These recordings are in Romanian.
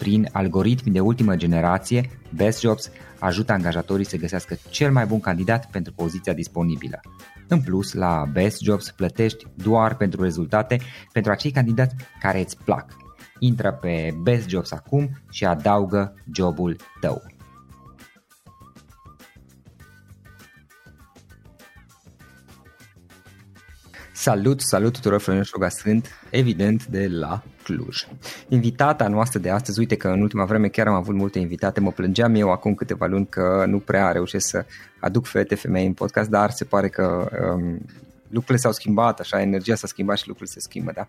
Prin algoritmi de ultimă generație, Best Jobs ajută angajatorii să găsească cel mai bun candidat pentru poziția disponibilă. În plus, la Best Jobs plătești doar pentru rezultate pentru acei candidați care îți plac. Intră pe Best Jobs acum și adaugă jobul tău. Salut, salut tuturor, Florin Șoga sunt, evident, de la Cluj. Invitata noastră de astăzi, uite că în ultima vreme chiar am avut multe invitate, mă plângeam eu acum câteva luni că nu prea reușesc să aduc fete femei în podcast, dar se pare că um, lucrurile s-au schimbat, așa, energia s-a schimbat și lucrurile se schimbă, da.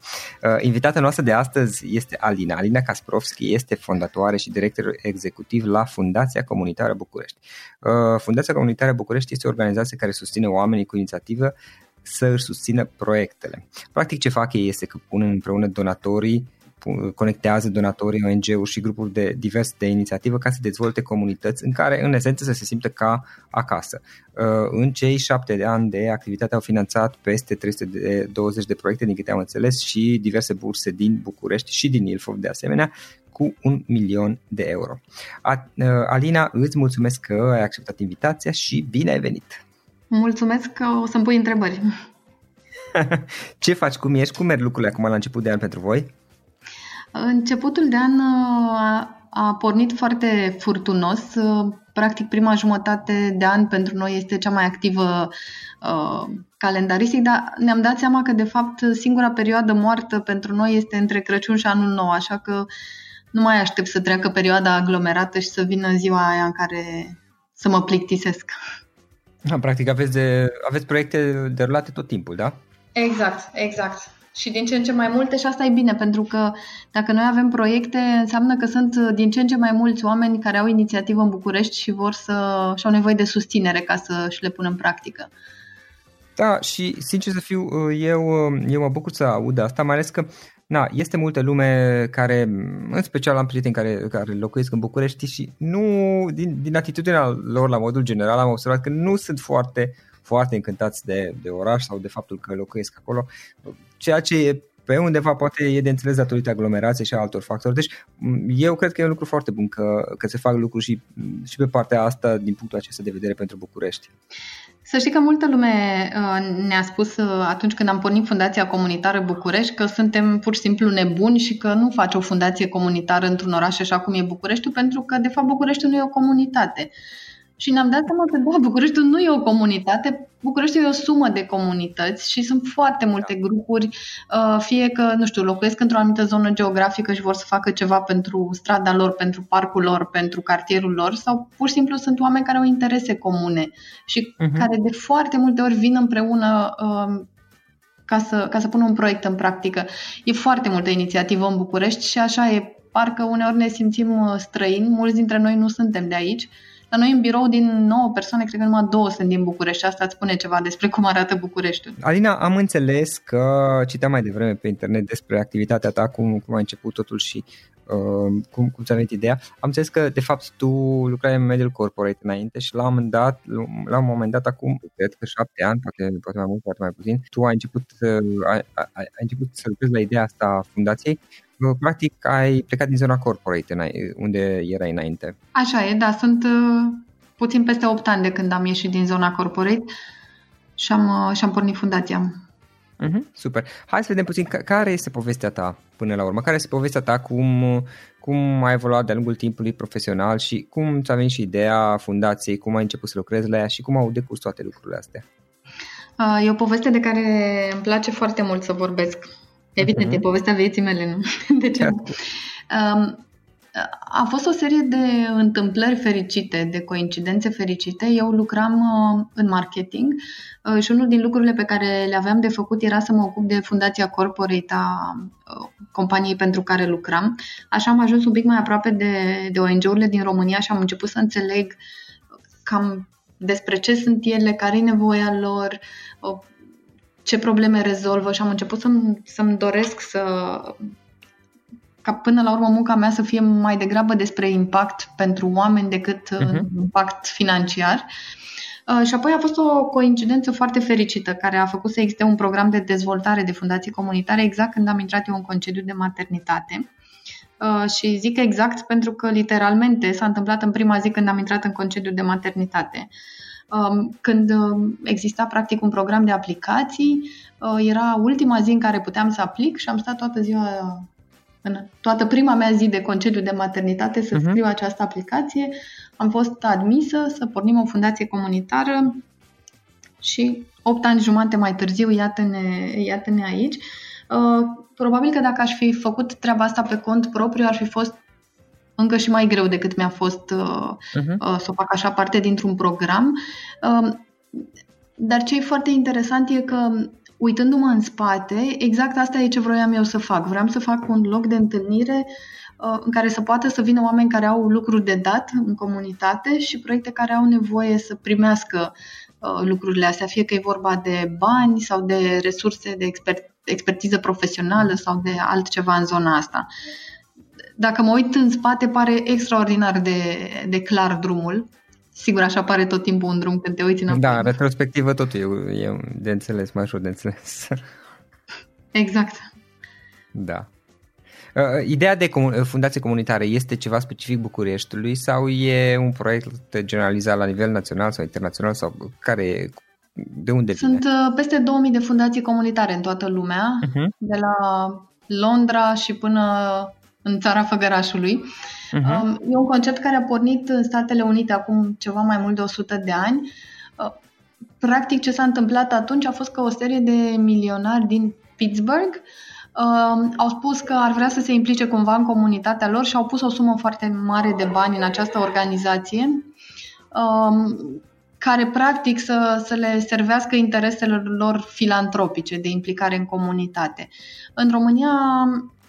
Uh, invitata noastră de astăzi este Alina. Alina Kasprovski este fondatoare și director executiv la Fundația Comunitară București. Uh, Fundația Comunitară București este o organizație care susține oamenii cu inițiativă să își susțină proiectele. Practic ce fac ei este că pun împreună donatorii conectează donatorii, ONG-uri și grupuri de diverse de inițiativă ca să dezvolte comunități în care, în esență, să se simtă ca acasă. Uh, în cei șapte de ani de activitate au finanțat peste 320 de proiecte, din câte am înțeles, și diverse burse din București și din Ilfov, de asemenea, cu un milion de euro. Uh, Alina, îți mulțumesc că ai acceptat invitația și bine ai venit! Mulțumesc că o să-mi pui întrebări. Ce faci? Cum ești? Cum merg lucrurile acum la început de an pentru voi? Începutul de an uh, a, a pornit foarte furtunos. Uh, practic, prima jumătate de an pentru noi este cea mai activă uh, calendaristic, dar ne-am dat seama că, de fapt, singura perioadă moartă pentru noi este între Crăciun și Anul Nou, așa că nu mai aștept să treacă perioada aglomerată și să vină ziua aia în care să mă plictisesc. Da, practic aveți, de, aveți proiecte derulate tot timpul, da? Exact, exact. Și din ce în ce mai multe și asta e bine, pentru că dacă noi avem proiecte, înseamnă că sunt din ce în ce mai mulți oameni care au inițiativă în București și vor să și au nevoie de susținere ca să și le pună în practică. Da, și sincer să fiu, eu, eu mă bucur să aud asta, mai ales că Na, este multă lume care, în special am prieteni care, care locuiesc în București și nu, din, din atitudinea lor la modul general am observat că nu sunt foarte, foarte încântați de, de oraș sau de faptul că locuiesc acolo, ceea ce e pe undeva poate e de înțeles datorită aglomerației și a altor factori. Deci eu cred că e un lucru foarte bun că, că se fac lucruri și, și pe partea asta din punctul acesta de vedere pentru București. Să știi că multă lume uh, ne-a spus uh, atunci când am pornit Fundația Comunitară București că suntem pur și simplu nebuni și că nu faci o fundație comunitară într-un oraș așa cum e Bucureștiul, pentru că, de fapt, Bucureștiul nu e o comunitate. Și ne-am dat seama că, da, Bucureștiul nu e o comunitate, Bucureștiul e o sumă de comunități și sunt foarte multe grupuri, uh, fie că, nu știu, locuiesc într-o anumită zonă geografică și vor să facă ceva pentru strada lor, pentru parcul lor, pentru cartierul lor, sau pur și simplu sunt oameni care au interese comune și uh-huh. care de foarte multe ori vin împreună uh, ca să, ca să pună un proiect în practică. E foarte multă inițiativă în București și așa e. Parcă uneori ne simțim uh, străini, mulți dintre noi nu suntem de aici la noi în birou din 9 persoane, cred că numai două sunt din București. Asta îți spune ceva despre cum arată Bucureștiul. Alina, am înțeles că citeam mai devreme pe internet despre activitatea ta, cum, cum a început totul și uh, cum, cum ți-a venit ideea. Am înțeles că, de fapt, tu lucrai în mediul corporate înainte și la un moment dat, la un moment dat acum, cred că șapte ani, poate, poate mai mult, poate mai puțin, tu ai început, uh, ai, ai, ai început să lucrezi la ideea asta a fundației practic ai plecat din zona corporate unde erai înainte. Așa e, da, sunt uh, puțin peste 8 ani de când am ieșit din zona corporate și am, uh, și am pornit fundația. Uh-huh, super. Hai să vedem puțin care este povestea ta până la urmă. Care este povestea ta, cum, cum ai evoluat de-a lungul timpului profesional și cum ți-a venit și ideea fundației, cum ai început să lucrezi la ea și cum au decurs toate lucrurile astea? Uh, e o poveste de care îmi place foarte mult să vorbesc Evident, uh-huh. e povestea vieții mele, nu? De ce? Um, a fost o serie de întâmplări fericite, de coincidențe fericite. Eu lucram uh, în marketing uh, și unul din lucrurile pe care le aveam de făcut era să mă ocup de fundația corporate a uh, companiei pentru care lucram. Așa am ajuns un pic mai aproape de, de ONG-urile din România și am început să înțeleg cam despre ce sunt ele, care e nevoia lor, ce probleme rezolvă și am început să-mi, să-mi doresc să ca până la urmă munca mea să fie mai degrabă despre impact pentru oameni decât uh-huh. impact financiar. Uh, și apoi a fost o coincidență foarte fericită care a făcut să existe un program de dezvoltare de fundații comunitare exact când am intrat eu în concediu de maternitate. Uh, și zic exact pentru că literalmente s-a întâmplat în prima zi când am intrat în concediu de maternitate. Um, când um, exista practic un program de aplicații, uh, era ultima zi în care puteam să aplic și am stat toată ziua, în toată prima mea zi de concediu de maternitate să uh-huh. scriu această aplicație. Am fost admisă să pornim o fundație comunitară și 8 ani jumate mai târziu, iată-ne, iată-ne aici. Uh, probabil că dacă aș fi făcut treaba asta pe cont propriu, ar fi fost încă și mai greu decât mi-a fost uh, uh-huh. uh, să o fac așa parte dintr-un program. Uh, dar ce e foarte interesant e că uitându-mă în spate, exact asta e ce vroiam eu să fac. Vreau să fac un loc de întâlnire uh, în care să poată să vină oameni care au lucruri de dat în comunitate și proiecte care au nevoie să primească uh, lucrurile astea, fie că e vorba de bani sau de resurse de expert, expertiză profesională sau de altceva în zona asta. Uh, dacă mă uit în spate, pare extraordinar de, de clar drumul. Sigur, așa pare tot timpul un drum când te uiți înapoi. Da, retrospectivă totul e, e de înțeles, mai ușor de înțeles. Exact. Da. Uh, ideea de comun- fundație comunitară este ceva specific Bucureștiului sau e un proiect generalizat la nivel național sau internațional sau care e, de unde Sunt vine? Uh, peste 2000 de fundații comunitare în toată lumea, uh-huh. de la Londra și până în țara Făgărașului. Uh-huh. E un concept care a pornit în Statele Unite acum ceva mai mult de 100 de ani. Uh, practic ce s-a întâmplat atunci a fost că o serie de milionari din Pittsburgh uh, au spus că ar vrea să se implice cumva în comunitatea lor și au pus o sumă foarte mare de bani în această organizație uh, care practic să, să le servească intereselor lor filantropice de implicare în comunitate. În România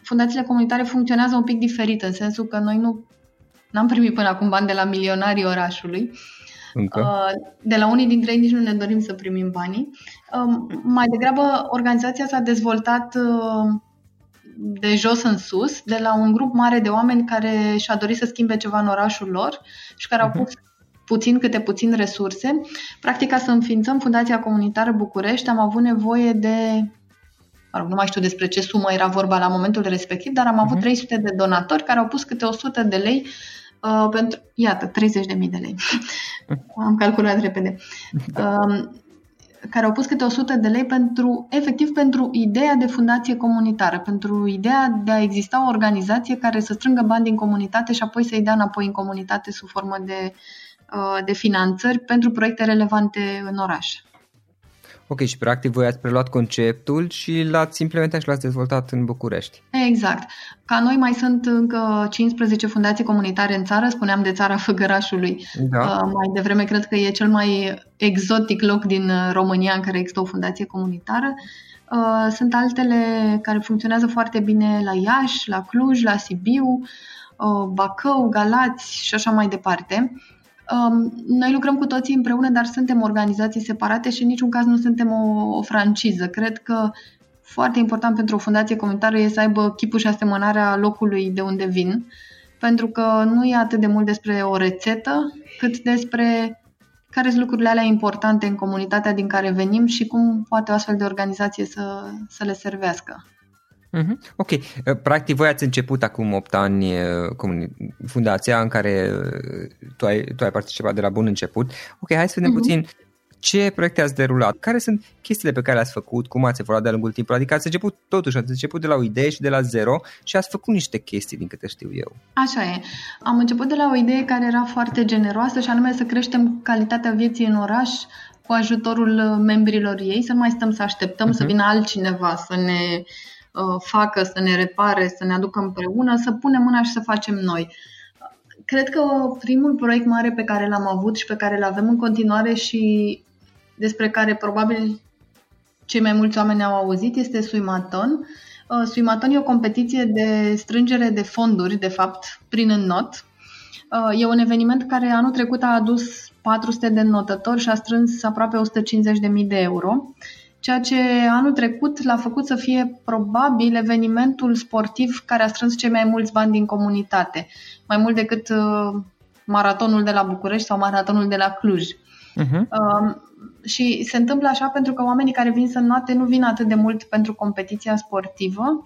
fundațiile comunitare funcționează un pic diferit, în sensul că noi nu am primit până acum bani de la milionarii orașului. Încă? Uh, de la unii dintre ei nici nu ne dorim să primim banii. Um, mai degrabă, organizația s-a dezvoltat uh, de jos în sus, de la un grup mare de oameni care și-a dorit să schimbe ceva în orașul lor și care au mhm. pus puțin câte puțin resurse. Practic, ca să înființăm Fundația Comunitară București, am avut nevoie de mă rog, nu mai știu despre ce sumă era vorba la momentul respectiv, dar am avut uh-huh. Mhm. 300 de donatori care au pus câte 100 de lei uh, pentru, iată, 30.000 de lei. am calculat repede. Uh, care au pus câte 100 de lei pentru, efectiv, pentru ideea de fundație comunitară, pentru ideea de a exista o organizație care să strângă bani din comunitate și apoi să-i dea înapoi în comunitate sub formă de, uh, de finanțări pentru proiecte relevante în oraș. Ok, și practic voi ați preluat conceptul și l-ați implementat și l-ați dezvoltat în București. Exact. Ca noi mai sunt încă 15 fundații comunitare în țară, spuneam de țara Făgărașului. Da. Uh, mai devreme cred că e cel mai exotic loc din România în care există o fundație comunitară. Uh, sunt altele care funcționează foarte bine la Iași, la Cluj, la Sibiu, uh, Bacău, Galați și așa mai departe. Um, noi lucrăm cu toții împreună, dar suntem organizații separate și în niciun caz nu suntem o, o franciză. Cred că foarte important pentru o fundație comunitară e să aibă chipul și asemănarea locului de unde vin, pentru că nu e atât de mult despre o rețetă, cât despre care sunt lucrurile alea importante în comunitatea din care venim și cum poate o astfel de organizație să, să le servească. Mm-hmm. Ok. Uh, practic, voi ați început acum 8 ani uh, fundația în care uh, tu ai, tu ai participat de la bun început. Ok, hai să vedem mm-hmm. puțin ce proiecte ați derulat, care sunt chestiile pe care le-ați făcut, cum ați evoluat de-a lungul timpului, adică ați început totuși, ați început de la o idee și de la zero și ați făcut niște chestii din câte știu eu. Așa e. Am început de la o idee care era foarte generoasă și anume să creștem calitatea vieții în oraș cu ajutorul membrilor ei, să nu mai stăm să așteptăm uh-huh. să vină altcineva să ne Uh, facă, să ne repare, să ne aducă împreună, să punem mâna și să facem noi. Cred că primul proiect mare pe care l-am avut și pe care îl avem în continuare și despre care probabil cei mai mulți oameni au auzit este Suimaton. Uh, Suimaton e o competiție de strângere de fonduri, de fapt, prin înnot. Uh, e un eveniment care anul trecut a adus 400 de notători și a strâns aproape 150.000 de euro ceea ce anul trecut l-a făcut să fie probabil evenimentul sportiv care a strâns cei mai mulți bani din comunitate, mai mult decât uh, maratonul de la București sau maratonul de la Cluj. Uh-huh. Uh, și se întâmplă așa pentru că oamenii care vin să noate nu vin atât de mult pentru competiția sportivă,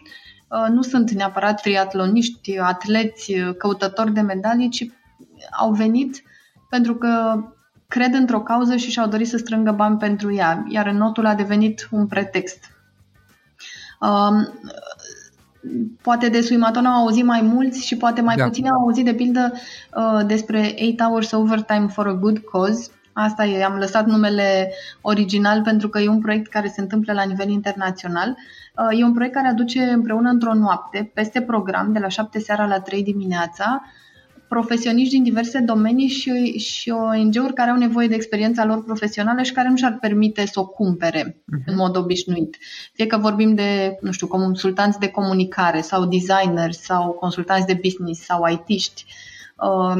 uh, nu sunt neapărat triatloniști, atleți, căutători de medalii, ci au venit pentru că cred într-o cauză și și-au dorit să strângă bani pentru ea, iar notul a devenit un pretext. Um, poate de Suimaton au auzit mai mulți și poate mai da. puțin au auzit de pildă uh, despre 8 Hours Overtime for a Good Cause. Asta e, am lăsat numele original pentru că e un proiect care se întâmplă la nivel internațional. Uh, e un proiect care aduce împreună într-o noapte, peste program, de la 7 seara la 3 dimineața, profesioniști din diverse domenii și, și ONG-uri care au nevoie de experiența lor profesională și care nu și-ar permite să o cumpere uh-huh. în mod obișnuit. Fie că vorbim de, nu știu, consultanți de comunicare sau designeri sau consultanți de business sau IT-ști um,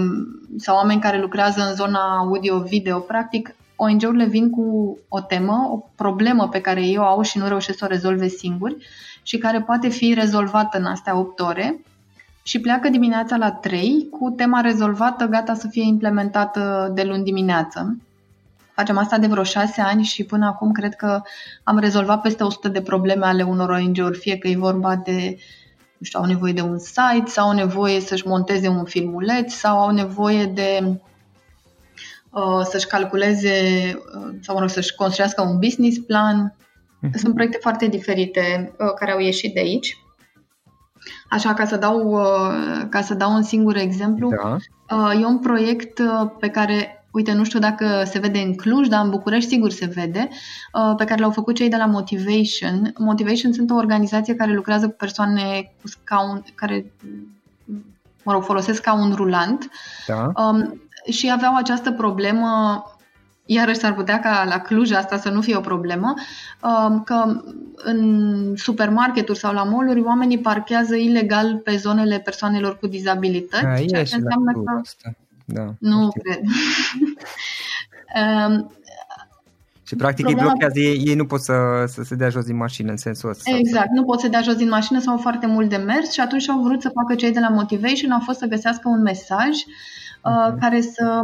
sau oameni care lucrează în zona audio-video, practic ONG-urile vin cu o temă, o problemă pe care ei o au și nu reușesc să o rezolve singuri și care poate fi rezolvată în astea 8 ore și pleacă dimineața la 3 cu tema rezolvată, gata să fie implementată de luni dimineață. Facem asta de vreo 6 ani și până acum cred că am rezolvat peste 100 de probleme ale unor ONG-uri, fie că e vorba de nu știu, au nevoie de un site sau au nevoie să-și monteze un filmuleț sau au nevoie de uh, să-și calculeze uh, sau mă rog, să-și construiască un business plan. Mhm. Sunt proiecte foarte diferite uh, care au ieșit de aici. Așa, ca să dau, uh, ca să dau un singur exemplu, da. Uh, e un proiect uh, pe care uite, nu știu dacă se vede în Cluj, dar în București sigur se vede, pe care l-au făcut cei de la Motivation. Motivation sunt o organizație care lucrează cu persoane cu scaun, care, mă rog, folosesc ca un rulant da. Um, și aveau această problemă iarăși s-ar putea ca la Cluj asta să nu fie o problemă, um, că în supermarketuri sau la mall oamenii parchează ilegal pe zonele persoanelor cu dizabilități, A, ceea ce înseamnă că... Asta. Da, nu cred. um, și practic Problema... îi blochează, ei, ei nu pot să, să se dea jos din mașină în sensul ăsta. Exact, nu pot să dea jos din mașină sau au foarte mult de mers și atunci au vrut să facă cei de la Motivation, au fost să găsească un mesaj uh, uh-huh. care să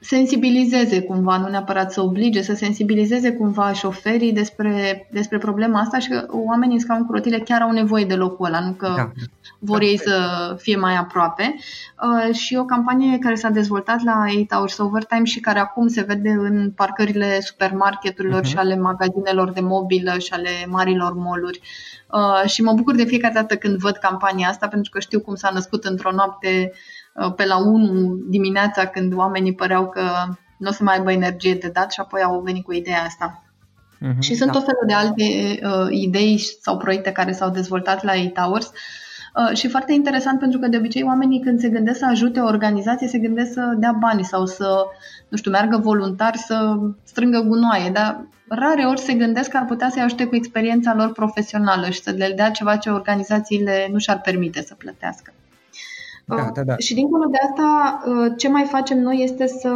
sensibilizeze cumva, nu neapărat să oblige, să sensibilizeze cumva șoferii despre, despre problema asta și că oamenii în scaun cu rotile chiar au nevoie de locul ăla, nu că da. vor ei să fie mai aproape. Uh, și o campanie care s-a dezvoltat la 8 Hours Overtime și care acum se vede în parcările supermarketurilor uh-huh. și ale magazinelor de mobilă și ale marilor moluri. Uh, și mă bucur de fiecare dată când văd campania asta pentru că știu cum s-a născut într-o noapte Uh, pe la 1 dimineața când oamenii păreau că nu o să mai aibă energie de dat și apoi au venit cu ideea asta. Uh-huh, și sunt da. tot felul de alte uh, idei sau proiecte care s-au dezvoltat la e-Towers uh, și foarte interesant pentru că de obicei oamenii când se gândesc să ajute o organizație se gândesc să dea bani sau să, nu știu, meargă voluntar să strângă gunoaie, dar rare ori se gândesc că ar putea să-i ajute cu experiența lor profesională și să le dea ceva ce organizațiile nu și-ar permite să plătească. Da, da, da. Și dincolo de asta, uh, ce mai facem noi este să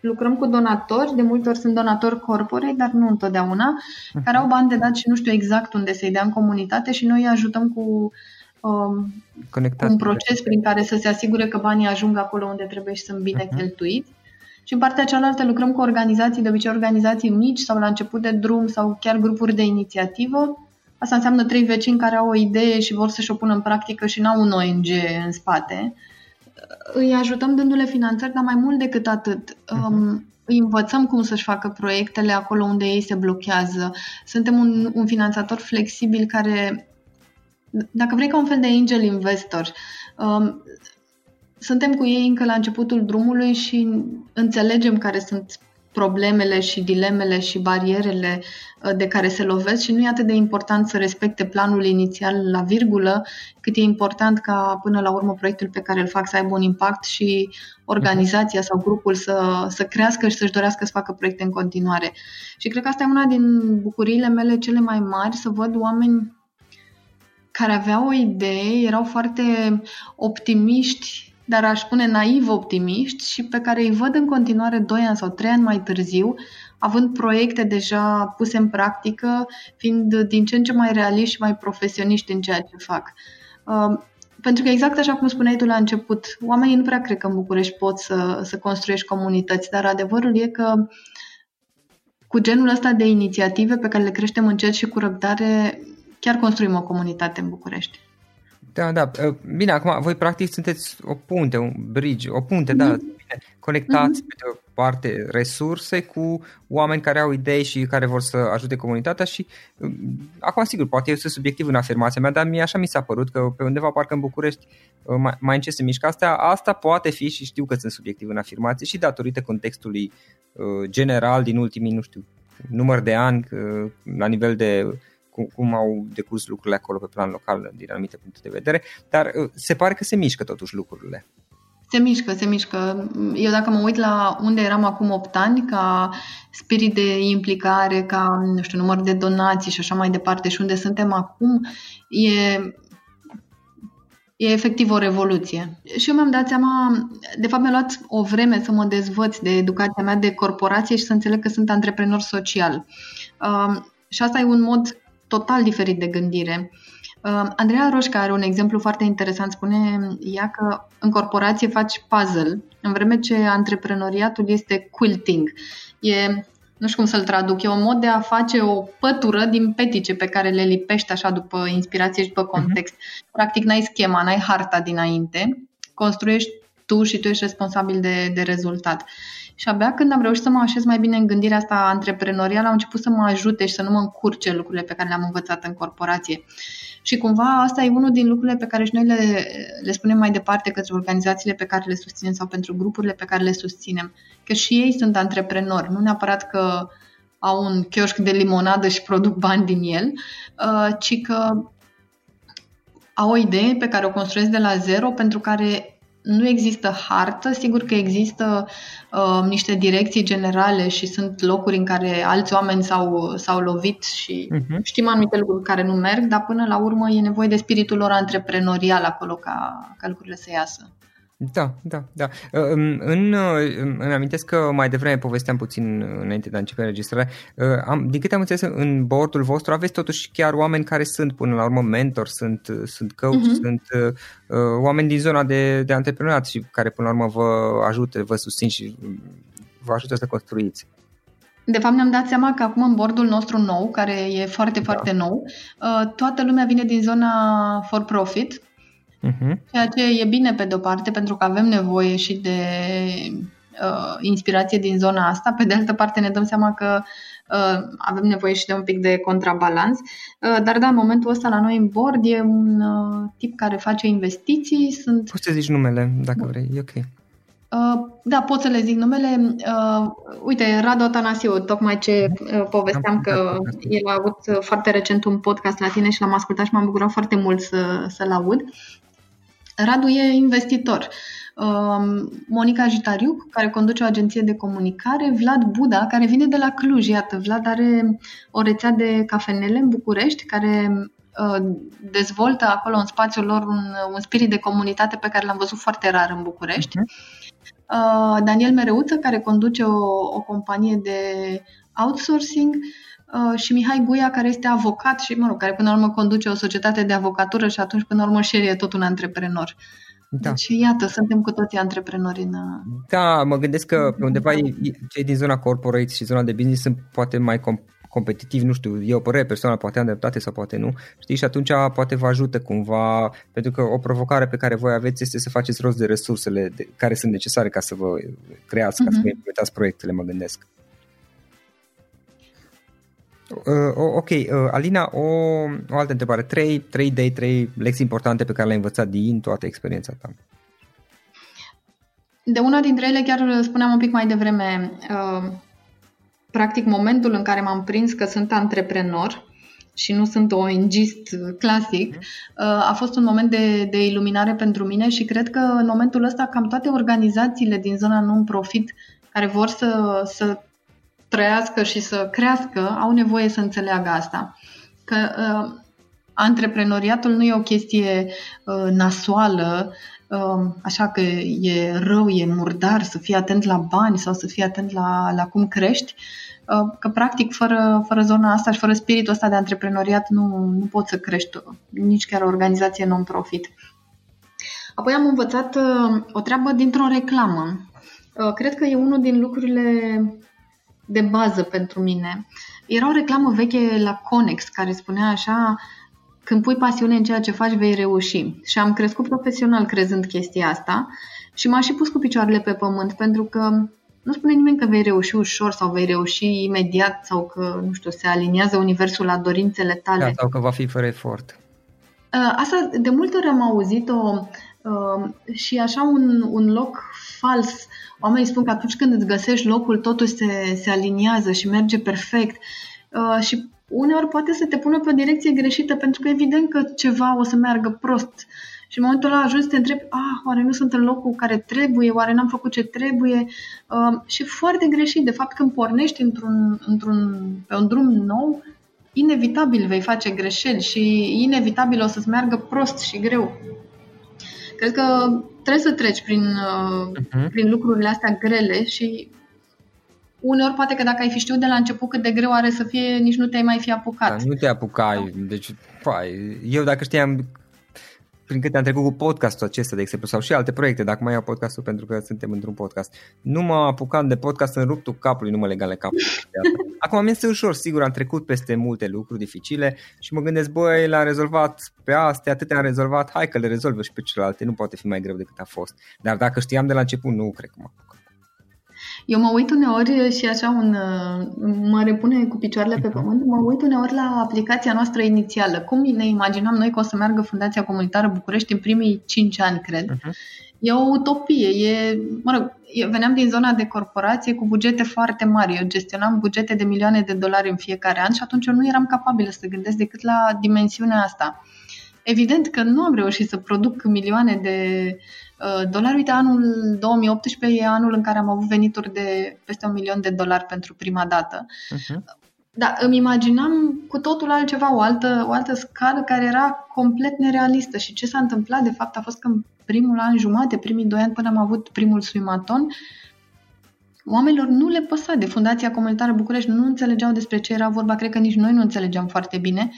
lucrăm cu donatori, de multe ori sunt donatori corporei, dar nu întotdeauna, uh-huh. care au bani de dat și nu știu exact unde să-i dea în comunitate și noi îi ajutăm cu um, cu un proces prin care să se asigure că banii ajung acolo unde trebuie și sunt bine uh-huh. cheltuiți. Și în partea cealaltă lucrăm cu organizații, de obicei organizații mici sau la început de drum sau chiar grupuri de inițiativă, Asta înseamnă trei vecini care au o idee și vor să-și o pună în practică și n-au un ONG în spate. Îi ajutăm dându-le finanțări, dar mai mult decât atât. Uh-huh. Um, îi învățăm cum să-și facă proiectele acolo unde ei se blochează. Suntem un, un finanțator flexibil care, dacă vrei ca un fel de angel investor, um, suntem cu ei încă la începutul drumului și înțelegem care sunt problemele și dilemele și barierele uh, de care se lovesc și nu e atât de important să respecte planul inițial la virgulă, cât e important ca până la urmă proiectul pe care îl fac să aibă un impact și organizația sau grupul să, să crească și să-și dorească să facă proiecte în continuare. Și cred că asta e una din bucuriile mele cele mai mari, să văd oameni care aveau o idee, erau foarte optimiști dar aș spune naiv optimiști și pe care îi văd în continuare 2 ani sau 3 ani mai târziu, având proiecte deja puse în practică, fiind din ce în ce mai realiști și mai profesioniști în ceea ce fac. Uh, pentru că exact așa cum spuneai tu la început, oamenii nu prea cred că în București pot să, să construiești comunități, dar adevărul e că cu genul ăsta de inițiative pe care le creștem încet și cu răbdare, chiar construim o comunitate în București. Da, da. Ă, bine, acum voi practic sunteți o punte, un bridge, o punte, mm-hmm. da, mhm. bine, conectați mm-hmm. pe de o parte resurse cu oameni care au idei și care vor să ajute comunitatea și ă, acum sigur, poate eu sunt subiectiv în afirmația mea, dar mie așa mi s-a părut că pe undeva parcă în București ă, mai, mai încet se mișcă asta, asta poate fi și știu că sunt subiectiv în afirmație și datorită contextului general din ultimii, nu știu, număr de ani la nivel de cum, cum au decurs lucrurile acolo pe plan local din anumite puncte de vedere, dar uh, se pare că se mișcă totuși lucrurile. Se mișcă, se mișcă. Eu dacă mă uit la unde eram acum 8 ani, ca spirit de implicare, ca, nu știu, număr de donații și așa mai departe și unde suntem acum, e, e efectiv o revoluție. Și eu mi-am dat seama, de fapt mi-a luat o vreme să mă dezvăț de educația mea de corporație și să înțeleg că sunt antreprenor social. Uh, și asta e un mod total diferit de gândire. Uh, Andreea Roșca are un exemplu foarte interesant. Spune ea că în corporație faci puzzle, în vreme ce antreprenoriatul este quilting. E, nu știu cum să-l traduc, e un mod de a face o pătură din petice pe care le lipești așa după inspirație și după mhm. context. Uh-huh. Practic n-ai schema, n-ai harta dinainte, construiești tu și tu ești responsabil de, de rezultat. Și abia când am reușit să mă așez mai bine în gândirea asta antreprenorială, au început să mă ajute și să nu mă încurce lucrurile pe care le-am învățat în corporație. Și cumva asta e unul din lucrurile pe care și noi le, le spunem mai departe către organizațiile pe care le susținem sau pentru grupurile pe care le susținem. Că și ei sunt antreprenori, nu neapărat că au un chioșc de limonadă și produc bani din el, uh, ci că au o idee pe care o construiesc de la zero, pentru care nu există hartă, sigur că există uh, niște direcții generale și sunt locuri în care alți oameni s-au, s-au lovit și uh-huh. știm anumite lucruri care nu merg, dar până la urmă e nevoie de spiritul lor antreprenorial acolo ca, ca lucrurile să iasă. Da, da, da. În, în, îmi amintesc că mai devreme povesteam puțin înainte de a începe înregistrarea. Am, din câte am înțeles, în bordul vostru aveți totuși chiar oameni care sunt până la urmă mentor, sunt, sunt coach, uh-huh. sunt uh, oameni din zona de, de antreprenoriat și care până la urmă vă ajută, vă susțin și vă ajută să construiți. De fapt, ne-am dat seama că acum în bordul nostru nou, care e foarte, da. foarte nou, toată lumea vine din zona for profit, Uh-huh. Ceea ce e bine pe de-o parte, pentru că avem nevoie și de uh, inspirație din zona asta. Pe de altă parte ne dăm seama că uh, avem nevoie și de un pic de contrabalans. Uh, dar da, în momentul ăsta la noi în board e un uh, tip care face investiții. Sunt... Poți să zici numele dacă vrei, e ok. Uh, da, pot să le zic numele. Uh, uite, Radu Atanasiu, tocmai ce uh, povesteam că el a avut foarte recent un podcast la tine și l-am ascultat și m-am bucurat foarte mult să, să-l aud. Radu e investitor. Um, Monica Jitariuc, care conduce o agenție de comunicare, Vlad Buda, care vine de la Cluj. Iată, Vlad are o rețea de cafenele în București, care uh, dezvoltă acolo în spațiul lor un, un spirit de comunitate pe care l-am văzut foarte rar în București. Uh-huh. Daniel Mereuță, care conduce o, o companie de outsourcing Uh, și Mihai Guia, care este avocat și, mă rog, care până la urmă conduce o societate de avocatură și atunci până la urmă și el e tot un antreprenor. Da. Deci, iată, suntem cu toții antreprenori în... Uh, da, mă gândesc că pe undeva cei din zona corporate și zona de business sunt poate mai com- competitiv, nu știu, e o părere, persoana poate am dreptate sau poate nu, știi, și atunci poate vă ajută cumva, pentru că o provocare pe care voi aveți este să faceți rost de resursele de, care sunt necesare ca să vă creați, ca uh-huh. să vă implementați proiectele, mă gândesc. Uh, ok, uh, Alina, o, o altă întrebare. Trei, trei idei, trei lecții importante pe care le-ai învățat din toată experiența ta. De una dintre ele, chiar spuneam un pic mai devreme, uh, practic momentul în care m-am prins că sunt antreprenor și nu sunt o ingist clasic, mhm. uh, a fost un moment de, de iluminare pentru mine și cred că în momentul ăsta cam toate organizațiile din zona non-profit care vor să, să trăiască și să crească, au nevoie să înțeleagă asta. Că uh, antreprenoriatul nu e o chestie uh, nasoală, uh, așa că e rău, e murdar, să fii atent la bani sau să fii atent la, la cum crești, uh, că practic fără, fără zona asta și fără spiritul ăsta de antreprenoriat nu, nu poți să crești nici chiar o organizație non-profit. Apoi am învățat uh, o treabă dintr-o reclamă. Uh, cred că e unul din lucrurile de bază pentru mine. Era o reclamă veche la Conex care spunea așa când pui pasiune în ceea ce faci, vei reuși. Și am crescut profesional crezând chestia asta și m-a și pus cu picioarele pe pământ pentru că nu spune nimeni că vei reuși ușor sau vei reuși imediat sau că, nu știu, se aliniază universul la dorințele tale. Da, sau că va fi fără efort. Uh, asta de multe ori am auzit-o uh, și așa un, un loc fals Oamenii spun că atunci când îți găsești locul, totul se, se aliniază și merge perfect. Uh, și uneori poate să te pună pe o direcție greșită, pentru că evident că ceva o să meargă prost. Și în momentul ăla ajungi să te întrebi, ah, oare nu sunt în locul care trebuie, oare n-am făcut ce trebuie? Uh, și foarte greșit. De fapt, când pornești într-un, într-un, pe un drum nou, inevitabil vei face greșeli și inevitabil o să-ți meargă prost și greu. Cred că trebuie să treci prin, uh-huh. prin lucrurile astea grele și uneori poate că dacă ai fi știut de la început cât de greu are să fie, nici nu te-ai mai fi apucat. Da, nu te apucai. Deci, pai, eu dacă știam prin câte am trecut cu podcastul acesta, de exemplu, sau și alte proiecte, dacă mai iau podcastul pentru că suntem într-un podcast. Nu mă apucam de podcast în ruptul capului, nu mă lega le capul. Acum mi este ușor, sigur, am trecut peste multe lucruri dificile și mă gândesc, băi, l-am rezolvat pe astea, atâtea am rezolvat, hai că le rezolvă și pe celelalte, nu poate fi mai greu decât a fost. Dar dacă știam de la început, nu cred că mă apuc. Eu mă uit uneori și așa un, mă repune cu picioarele pe mhm. pământ, mă uit uneori la aplicația noastră inițială. Cum ne imaginam noi că o să meargă Fundația Comunitară București în primii 5 ani, cred. Uh-huh. E o utopie. E, mă rog, eu veneam din zona de corporație cu bugete foarte mari. Eu gestionam bugete de milioane de dolari în fiecare an și atunci eu nu eram capabilă să gândesc decât la dimensiunea asta. Evident că nu am reușit să produc milioane de uh, dolari. Uite, anul 2018 e anul în care am avut venituri de peste un milion de dolari pentru prima dată. Uh-huh. Da, îmi imaginam cu totul altceva, o altă, o altă scală care era complet nerealistă. Și ce s-a întâmplat, de fapt, a fost că în primul an jumate, primii doi ani până am avut primul swimaton, oamenilor nu le păsa de Fundația Comunitară București, nu înțelegeau despre ce era vorba, cred că nici noi nu înțelegeam foarte bine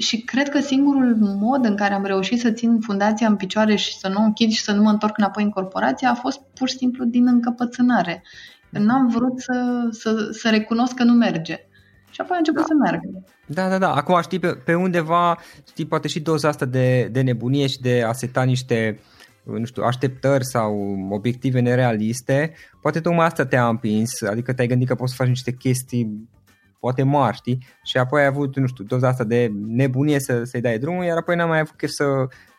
și cred că singurul mod în care am reușit să țin fundația în picioare și să nu o închid și să nu mă întorc înapoi în corporație a fost pur și simplu din încăpățânare. N-am vrut să, să, să recunosc că nu merge. Și apoi a început da. să meargă. Da, da, da. Acum știi, pe, pe undeva, știi, poate și doza asta de, de nebunie și de a seta niște nu știu, așteptări sau obiective nerealiste, poate tocmai asta te-a împins, adică te-ai gândit că poți să faci niște chestii poate mari, știi? Și apoi ai avut, nu știu, doza asta de nebunie să, să-i dai drumul, iar apoi n-am mai avut chef să,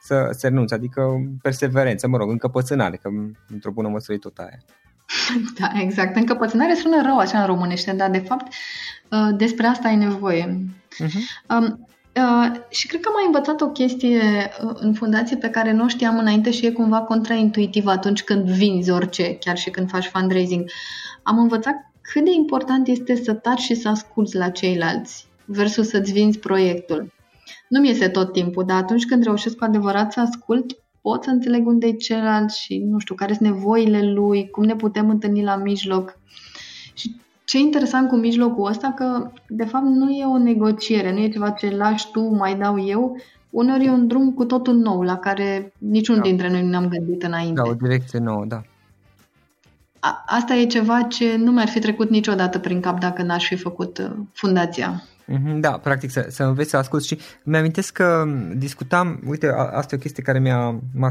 să, să renunți, adică perseverență, mă rog, încăpățânare, că într-o bună măsură e tot aia. Da, exact. Încăpățânare sună rău așa în românește, dar de fapt uh, despre asta ai nevoie. Uh-huh. Um, Uh, și cred că am mai învățat o chestie uh, în fundație pe care nu o știam înainte și e cumva contraintuitivă atunci când vinzi orice, chiar și când faci fundraising. Am învățat cât de important este să taci și să asculți la ceilalți versus să-ți vinzi proiectul. Nu mi este tot timpul, dar atunci când reușesc cu adevărat să ascult, pot să înțeleg unde e celălalt și, nu știu, care sunt nevoile lui, cum ne putem întâlni la mijloc. Și ce e interesant cu mijlocul ăsta, că de fapt nu e o negociere, nu e ceva ce lași tu, mai dau eu, uneori e un drum cu totul nou, la care niciun da. dintre noi nu ne-am gândit înainte. Da, o direcție nouă, da. A, asta e ceva ce nu mi-ar fi trecut niciodată prin cap dacă n-aș fi făcut uh, fundația. Mhm, da, practic să, să înveți să asculti și mi-amintesc că discutam, uite, asta e o chestie care mi-a, m-a,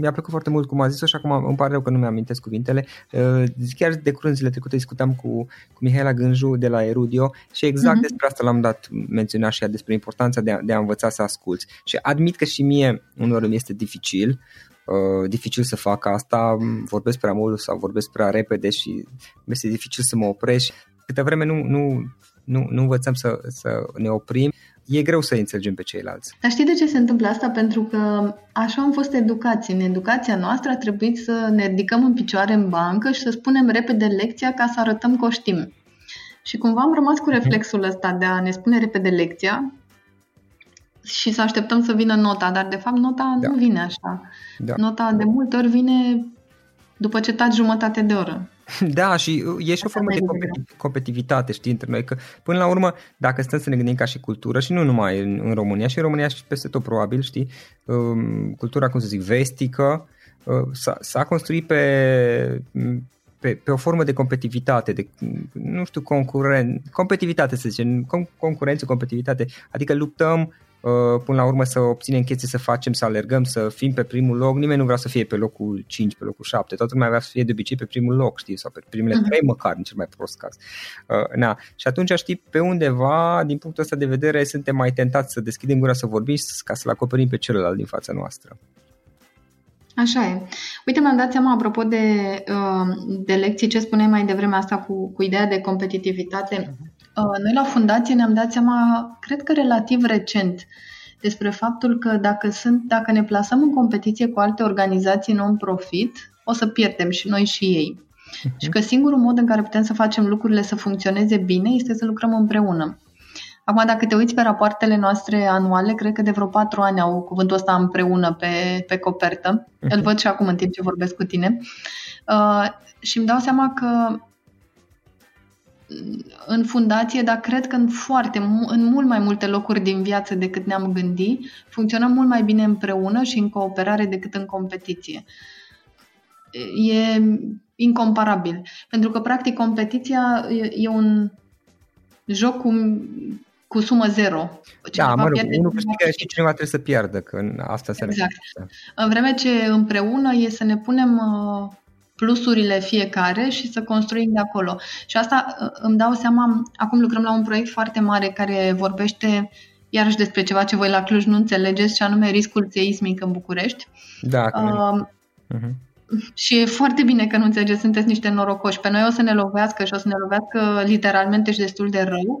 mi-a plăcut foarte mult cum a zis-o și acum îmi pare rău că nu mi-amintesc cuvintele. Uh, chiar de curând zile trecute discutam cu, cu Mihaela Gânju de la Erudio și exact uh-huh. despre asta l-am dat menționa și ea despre importanța de a, de a învăța să asculți. Și admit că și mie uneori mi este dificil, Uh, dificil să fac asta, vorbesc prea mult sau vorbesc prea repede și este dificil să mă opresc. Câte vreme nu, nu nu, nu învățăm să, să ne oprim, e greu să înțelegem pe ceilalți. Dar știi de ce se întâmplă asta? Pentru că așa am fost educați. În educația noastră a trebuit să ne ridicăm în picioare în bancă și să spunem repede lecția ca să arătăm că o știm. Și cumva am rămas cu reflexul ăsta de a ne spune repede lecția și să așteptăm să vină nota, dar de fapt nota da. nu vine așa. Da. Nota de multe ori vine după ce taci jumătate de oră. Da, și uh, e și o formă de competitivitate, știi, între noi, că până la urmă, dacă stăm să ne gândim ca și cultură, și nu numai în, în România, și în România și peste tot probabil, știi, um, cultura, cum să zic, vestică, uh, s-a, s-a construit pe, pe, pe o formă de competitivitate, de, nu știu, concuren, competitivitate să zicem, concurență, competitivitate, adică luptăm Uh, până la urmă să obținem chestii, să facem, să alergăm, să fim pe primul loc. Nimeni nu vrea să fie pe locul 5, pe locul 7. Toată lumea vrea să fie de obicei pe primul loc, știi, sau pe primele uh-huh. trei măcar, în cel mai prost caz. Uh, na. Și atunci, știi, pe undeva, din punctul ăsta de vedere, suntem mai tentați să deschidem gura să vorbim ca să-l acoperim pe celălalt din fața noastră. Așa e. Uite, mi-am dat seama, apropo de, uh, de lecții, ce spuneai mai devreme asta cu, cu ideea de competitivitate. Uh-huh. Uh, noi la fundație ne-am dat seama, cred că relativ recent, despre faptul că dacă, sunt, dacă ne plasăm în competiție cu alte organizații non-profit, o să pierdem și noi și ei. Uh-huh. Și că singurul mod în care putem să facem lucrurile să funcționeze bine este să lucrăm împreună. Acum, dacă te uiți pe rapoartele noastre anuale, cred că de vreo patru ani au cuvântul ăsta împreună pe, pe copertă. Uh-huh. Îl văd și acum în timp ce vorbesc cu tine. Uh, și îmi dau seama că în fundație, dar cred că în foarte, în mult mai multe locuri din viață decât ne-am gândit, funcționăm mult mai bine împreună și în cooperare decât în competiție. E incomparabil. Pentru că, practic, competiția e, e un joc cu, cu sumă zero. Cineva da, mă rog, unul câștigă și cineva trebuie să piardă, că asta se Exact. În vreme ce împreună e să ne punem uh, plusurile fiecare și să construim de acolo. Și asta uh, îmi dau seama, acum lucrăm la un proiect foarte mare care vorbește iarăși despre ceva ce voi la Cluj nu înțelegeți, și anume riscul seismic în București. Da, uh, uh-huh. Și e foarte bine că nu înțelegeți, sunteți niște norocoși. Pe noi o să ne lovească și o să ne lovească literalmente și destul de rău.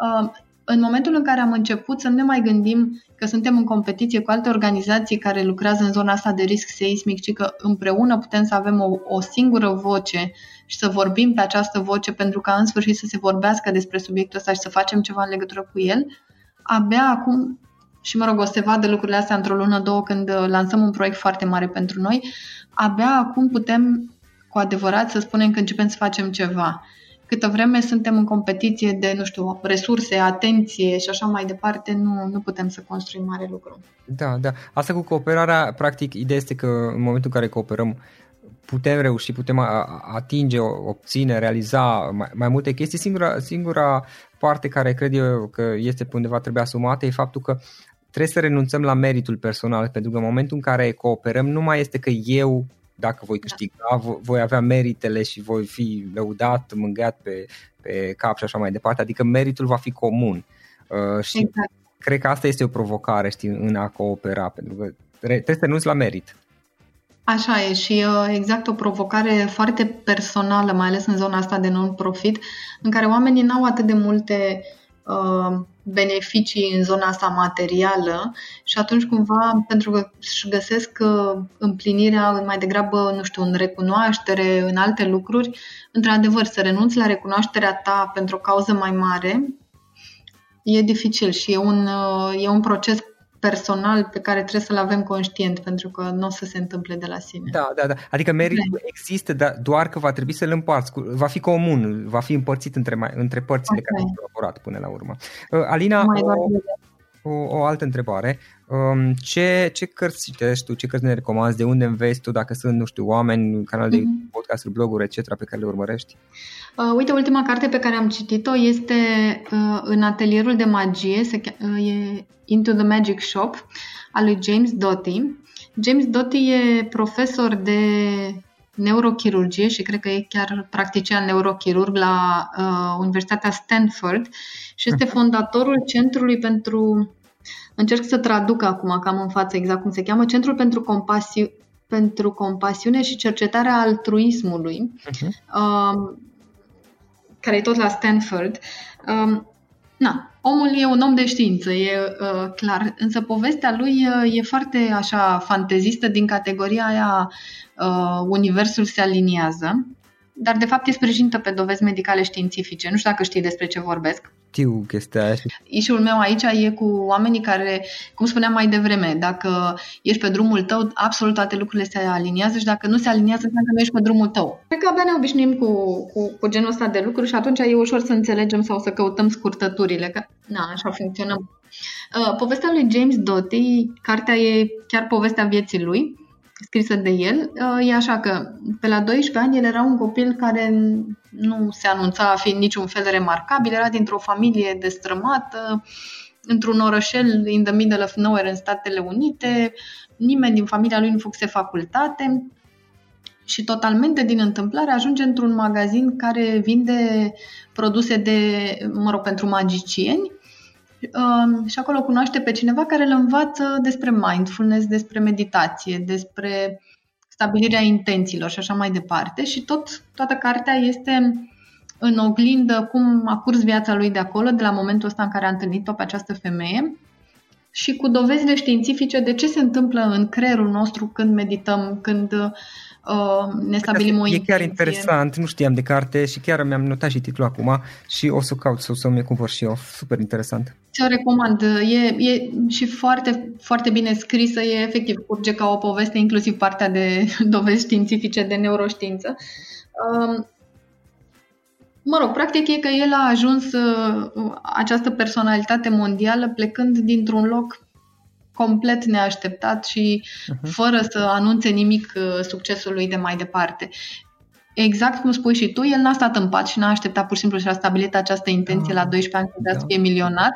Uh, în momentul în care am început să nu ne mai gândim că suntem în competiție cu alte organizații care lucrează în zona asta de risc seismic, ci că împreună putem să avem o, o singură voce și să vorbim pe această voce pentru ca în sfârșit să se vorbească despre subiectul ăsta și să facem ceva în legătură cu el, abia acum și, mă rog, o să se vadă lucrurile astea într-o lună, două, când uh, lansăm un proiect foarte mare pentru noi, abia acum putem cu adevărat să spunem că începem să facem ceva. Câtă vreme suntem în competiție de, nu știu, resurse, atenție și așa mai departe, nu, nu putem să construim mare lucru. Da, da. Asta cu cooperarea, practic, ideea este că în momentul în care cooperăm, putem reuși, putem atinge, obține, realiza mai, mai multe chestii. Singura, singura parte care cred eu că este pe undeva trebuie asumată e faptul că trebuie să renunțăm la meritul personal, pentru că în momentul în care cooperăm nu mai este că eu dacă voi da. câștiga, da. voi avea meritele și voi fi lăudat, mângâiat pe, pe cap și așa mai departe, adică meritul va fi comun. Uh, și exact. cred că asta este o provocare, știi, în a coopera, pentru că trebuie să renunți la merit. Așa e și uh, exact o provocare foarte personală, mai ales în zona asta de non-profit, în care oamenii n-au atât de multe uh, beneficii în zona asta materială și atunci cumva, pentru că își găsesc uh, împlinirea mai degrabă, nu știu, în recunoaștere, în alte lucruri, într-adevăr, să renunți la recunoașterea ta pentru o cauză mai mare, e dificil și e un, uh, e un proces personal pe care trebuie să-l avem conștient, pentru că nu o să se întâmple de la sine. Da, da, da. Adică meritul da. există, dar doar că va trebui să-l împarți. Va fi comun, va fi împărțit între, mai, între părțile okay. care au colaborat până la urmă. Uh, Alina, mai o, o, o altă întrebare. Um, ce, ce cărți citești tu, ce cărți ne recomanzi, de unde înveți tu, dacă sunt, nu știu, oameni, canal de mm-hmm. podcast, bloguri, etc., pe care le urmărești? Uh, uite, ultima carte pe care am citit-o este uh, în atelierul de magie, se, uh, e Into the Magic Shop, al lui James Doty. James Doty e profesor de neurochirurgie și cred că e chiar practician neurochirurg la uh, Universitatea Stanford și este mhm. fondatorul Centrului pentru Încerc să traduc acum, cam în față exact cum se cheamă, Centrul pentru, Compasi- pentru Compasiune și Cercetarea Altruismului, uh-huh. um, care e tot la Stanford. Um, na, omul e un om de știință, e uh, clar, însă povestea lui uh, e foarte așa fantezistă din categoria aia uh, universul se aliniază dar de fapt e sprijinită pe dovezi medicale științifice. Nu știu dacă știi despre ce vorbesc. Știu chestia aia. Ișul meu aici e cu oamenii care, cum spuneam mai devreme, dacă ești pe drumul tău, absolut toate lucrurile se aliniază și dacă nu se aliniază, înseamnă că nu ești pe drumul tău. Cred că abia ne obișnuim cu, cu, cu genul ăsta de lucruri și atunci e ușor să înțelegem sau să căutăm scurtăturile. Că, na, așa funcționăm. Uh, povestea lui James Doty, cartea e chiar povestea vieții lui scrisă de el, uh, e așa că pe la 12 ani el era un copil care nu se anunța a fi niciun fel remarcabil, era dintr-o familie destrămată, într-un orășel in the middle of nowhere în Statele Unite, nimeni din familia lui nu făcuse facultate. Și totalmente din întâmplare ajunge într-un magazin care vinde produse de, mă rog, pentru magicieni Um, și acolo cunoaște pe cineva care îl învață despre mindfulness, despre meditație, despre stabilirea intențiilor și așa mai departe. Și tot, toată cartea este în oglindă cum a curs viața lui de acolo, de la momentul ăsta în care a întâlnit-o pe această femeie și cu dovezile științifice de ce se întâmplă în creierul nostru când medităm, când uh, ne stabilim o E chiar interesant, nu știam de carte și chiar mi-am notat și titlul acum și o să caut să, să-mi cumpăr și eu, super interesant. Ți-o recomand, e, e și foarte, foarte bine scrisă, e efectiv, curge ca o poveste, inclusiv partea de dovezi științifice de neuroștiință. Um, mă rog, practic e că el a ajuns uh, această personalitate mondială plecând dintr-un loc complet neașteptat și uh-huh. fără să anunțe nimic uh, succesului de mai departe. Exact cum spui și tu, el n-a stat în pat și n-a așteptat pur și simplu și a stabilit această intenție da. la 12 ani să da. fie milionar,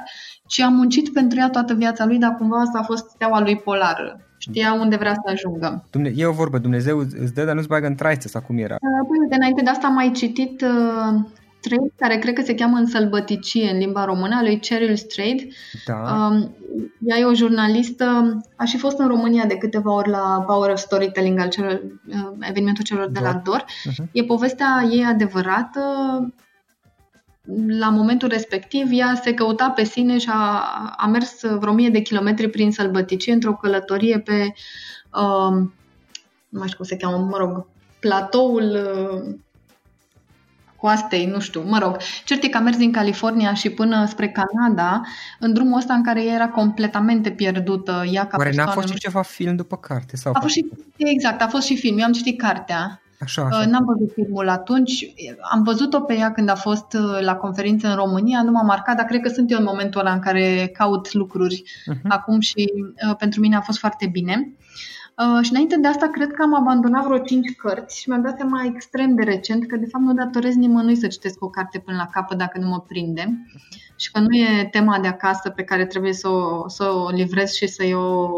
ci a muncit pentru ea toată viața lui, dar cumva asta a fost steaua lui polară. Știa unde vrea să ajungă. Dumne- e o vorbă, Dumnezeu îți dă, dar nu-ți bagă în traiță sau cum era? Uh, păi, uite, înainte de asta am mai citit uh, Straight, care cred că se cheamă în sălbăticie în limba română, a lui Cheryl Straight. Da. Um, ea e o jurnalistă, a și fost în România de câteva ori la Power of Storytelling, al celor, uh, evenimentul celor de la DOR. Uh-huh. E povestea ei adevărată. La momentul respectiv, ea se căuta pe sine și a, a mers vreo mie de kilometri prin sălbăticie într-o călătorie pe, uh, nu mai știu cum se cheamă, mă rog, platoul uh, coastei, nu știu, mă rog. Cert e că a mers din California și până spre Canada, în drumul ăsta în care ea era completamente pierdută, ea ca Oare persoană. n-a fost și ceva film după carte? Sau a fost și, exact, a fost și film. Eu am citit cartea. Așa, așa. N-am văzut filmul atunci. Am văzut-o pe ea când a fost uh, la conferință în România. Nu m-a marcat, dar cred că sunt eu în momentul ăla în care caut lucruri uh-huh. acum și uh, pentru mine a fost foarte bine. Uh, și înainte de asta, cred că am abandonat vreo 5 cărți și mi-am dat seama extrem de recent că, de fapt, nu datorez nimănui să citesc o carte până la capăt dacă nu mă prinde și că nu e tema de acasă pe care trebuie să o, să o livrez și să, o,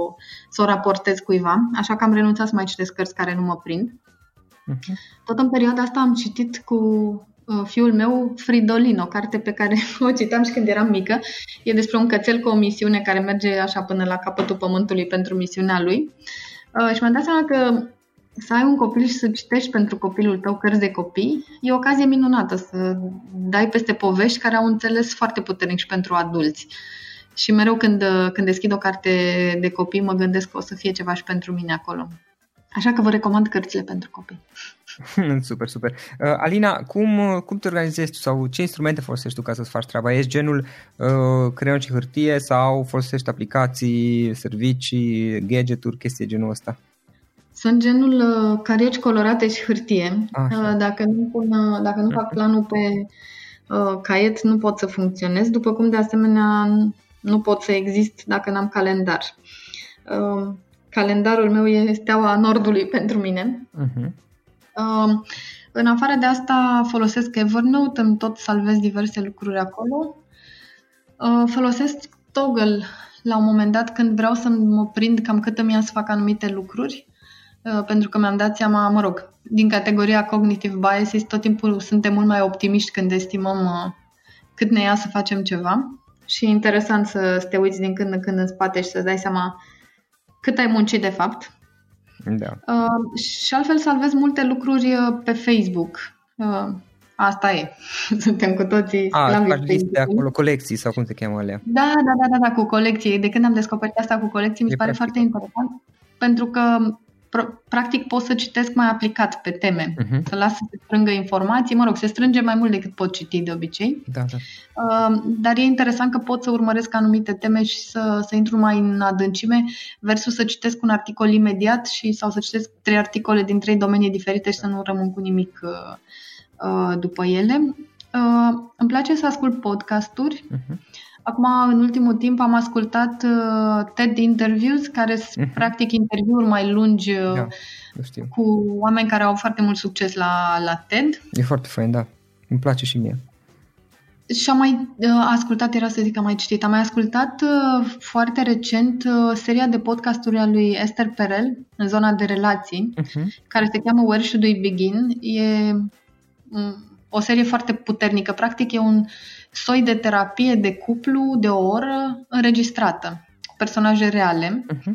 să o raportez cuiva. Așa că am renunțat să mai citesc cărți care nu mă prind. Uh-huh. Tot în perioada asta am citit cu uh, fiul meu Fridolin, o carte pe care o citam și când eram mică. E despre un cățel cu o misiune care merge așa până la capătul pământului pentru misiunea lui. Uh, și mi-am dat seama că să ai un copil și să citești pentru copilul tău cărți de copii e o ocazie minunată să dai peste povești care au înțeles foarte puternic și pentru adulți. Și mereu când, când deschid o carte de copii mă gândesc că o să fie ceva și pentru mine acolo. Așa că vă recomand cărțile pentru copii. super, super. Uh, Alina, cum, cum te organizezi tu sau ce instrumente folosești tu ca să-ți faci treaba? Ești genul uh, creion și hârtie sau folosești aplicații, servicii, gadgeturi, chestii genul ăsta? Sunt genul uh, carieci colorate și hârtie. Așa. Uh, dacă nu, pun, uh, dacă nu fac mhm. planul pe uh, caiet, nu pot să funcționez, după cum de asemenea nu pot să exist dacă n-am calendar. Uh, calendarul meu e steaua nordului pentru mine. Uh-huh. Uh, în afară de asta folosesc Evernote, îmi tot salvez diverse lucruri acolo. Uh, folosesc Toggle la un moment dat când vreau să mă prind cam cât îmi ia să fac anumite lucruri, uh, pentru că mi-am dat seama, mă rog, din categoria cognitive biases, tot timpul suntem mult mai optimiști când estimăm uh, cât ne ia să facem ceva și e interesant să, să te uiți din când în când în spate și să-ți dai seama cât ai muncit de fapt. Da. Uh, și altfel salvez multe lucruri uh, pe Facebook. Uh, asta e. Suntem cu toții A, faci liste acolo, colecții sau cum se cheamă alea. Da, da, da, da, da, cu colecții. De când am descoperit asta cu colecții, mi se pare practic. foarte interesant pentru că practic pot să citesc mai aplicat pe teme, uh-huh. să las să se strângă informații, mă rog, se strânge mai mult decât pot citi de obicei, da, da. Uh, dar e interesant că pot să urmăresc anumite teme și să, să intru mai în adâncime versus să citesc un articol imediat și sau să citesc trei articole din trei domenii diferite și să nu rămân cu nimic uh, uh, după ele. Uh, îmi place să ascult podcasturi. Uh-huh. Acum, în ultimul timp, am ascultat uh, TED Interviews, care sunt uh-huh. practic interviuri mai lungi uh, da, știu. cu oameni care au foarte mult succes la, la TED. E foarte fain, da. Îmi place și mie. Și am mai uh, ascultat, era să zic, am mai citit, am mai ascultat uh, foarte recent uh, seria de podcasturi a lui Esther Perel în zona de relații, uh-huh. care se cheamă Where Should We Begin. E um, o serie foarte puternică. Practic e un soi de terapie de cuplu de o oră înregistrată, cu personaje reale. Uh-huh.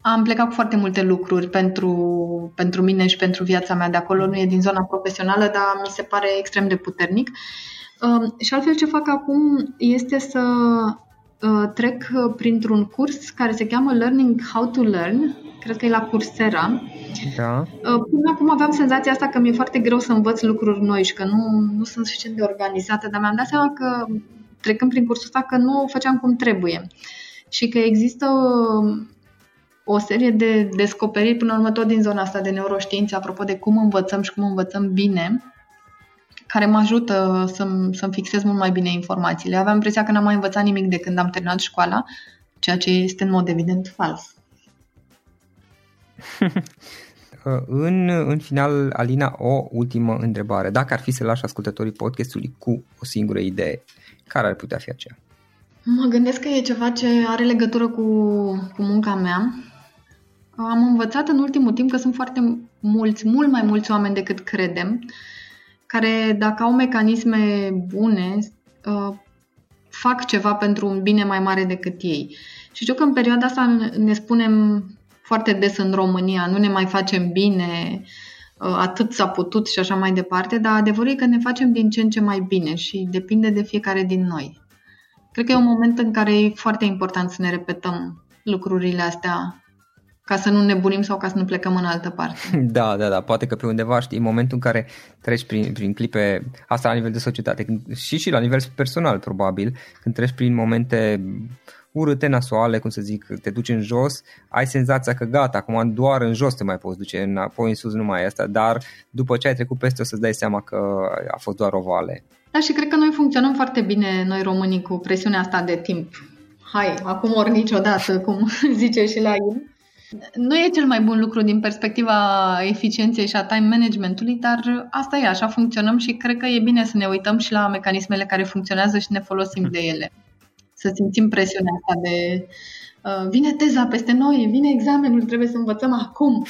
Am plecat cu foarte multe lucruri pentru, pentru mine și pentru viața mea de acolo. Nu e din zona profesională, dar mi se pare extrem de puternic. Uh, și altfel ce fac acum este să uh, trec printr-un curs care se cheamă Learning How to Learn, cred că e la Coursera. Da. Uh, până acum aveam senzația asta că mi-e foarte greu să învăț lucruri noi și că nu, nu sunt suficient de organizată, dar mi-am dat seama că trecând prin cursul ăsta că nu o făceam cum trebuie și că există o serie de descoperiri până la urmă tot din zona asta de neuroștiințe apropo de cum învățăm și cum învățăm bine care mă ajută să-mi, să-mi fixez mult mai bine informațiile. Aveam impresia că n-am mai învățat nimic de când am terminat școala, ceea ce este în mod evident fals. în, în final, Alina, o ultimă întrebare. Dacă ar fi să lași ascultătorii podcastului cu o singură idee, care ar putea fi aceea? Mă gândesc că e ceva ce are legătură cu, cu munca mea. Am învățat în ultimul timp că sunt foarte mulți, mult mai mulți oameni decât credem, care dacă au mecanisme bune, uh, fac ceva pentru un bine mai mare decât ei. Și știu că în perioada asta ne spunem foarte des în România, nu ne mai facem bine, uh, atât s-a putut și așa mai departe, dar adevărul e că ne facem din ce în ce mai bine și depinde de fiecare din noi. Cred că e un moment în care e foarte important să ne repetăm lucrurile astea ca să nu nebunim sau ca să nu plecăm în altă parte. Da, da, da, poate că pe undeva știi, în momentul în care treci prin, prin clipe, asta la nivel de societate și și la nivel personal probabil, când treci prin momente urâte, nasoale, cum să zic, te duci în jos, ai senzația că gata, acum doar în jos te mai poți duce, înapoi în sus nu mai e asta, dar după ce ai trecut peste o să-ți dai seama că a fost doar o vale. Da, și cred că noi funcționăm foarte bine, noi românii, cu presiunea asta de timp. Hai, acum ori niciodată, cum zice și la el. Nu e cel mai bun lucru din perspectiva eficienței și a time managementului, dar asta e, așa funcționăm și cred că e bine să ne uităm și la mecanismele care funcționează și ne folosim de ele. Să simțim presiunea asta de Uh, vine teza peste noi, vine examenul, trebuie să învățăm acum.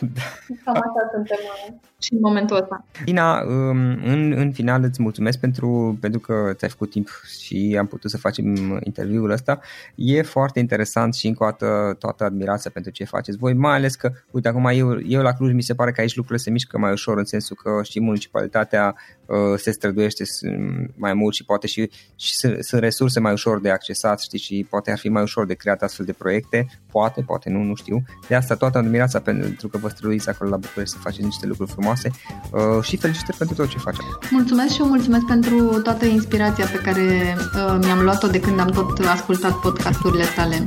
Da. Cam așa suntem uh, și în momentul ăsta. Ina, um, în, în final îți mulțumesc pentru, pentru că ți-ai făcut timp și am putut să facem interviul ăsta. E foarte interesant și încă o dată toată admirația pentru ce faceți voi, mai ales că, uite, acum eu, eu la Cluj mi se pare că aici lucrurile se mișcă mai ușor în sensul că și municipalitatea uh, se străduiește mai mult și poate și, și sunt, sunt resurse mai ușor de accesat, știi, și poate ar fi mai ușor de creat astfel de proiecte, poate, poate nu, nu știu. De asta toată admirația pentru că vă străduiți acolo la București să faceți niște lucruri frumoase uh, și felicitări pentru tot ce faceți. Mulțumesc și eu mulțumesc pentru toată inspirația pe care uh, mi-am luat-o de când am tot ascultat podcasturile tale.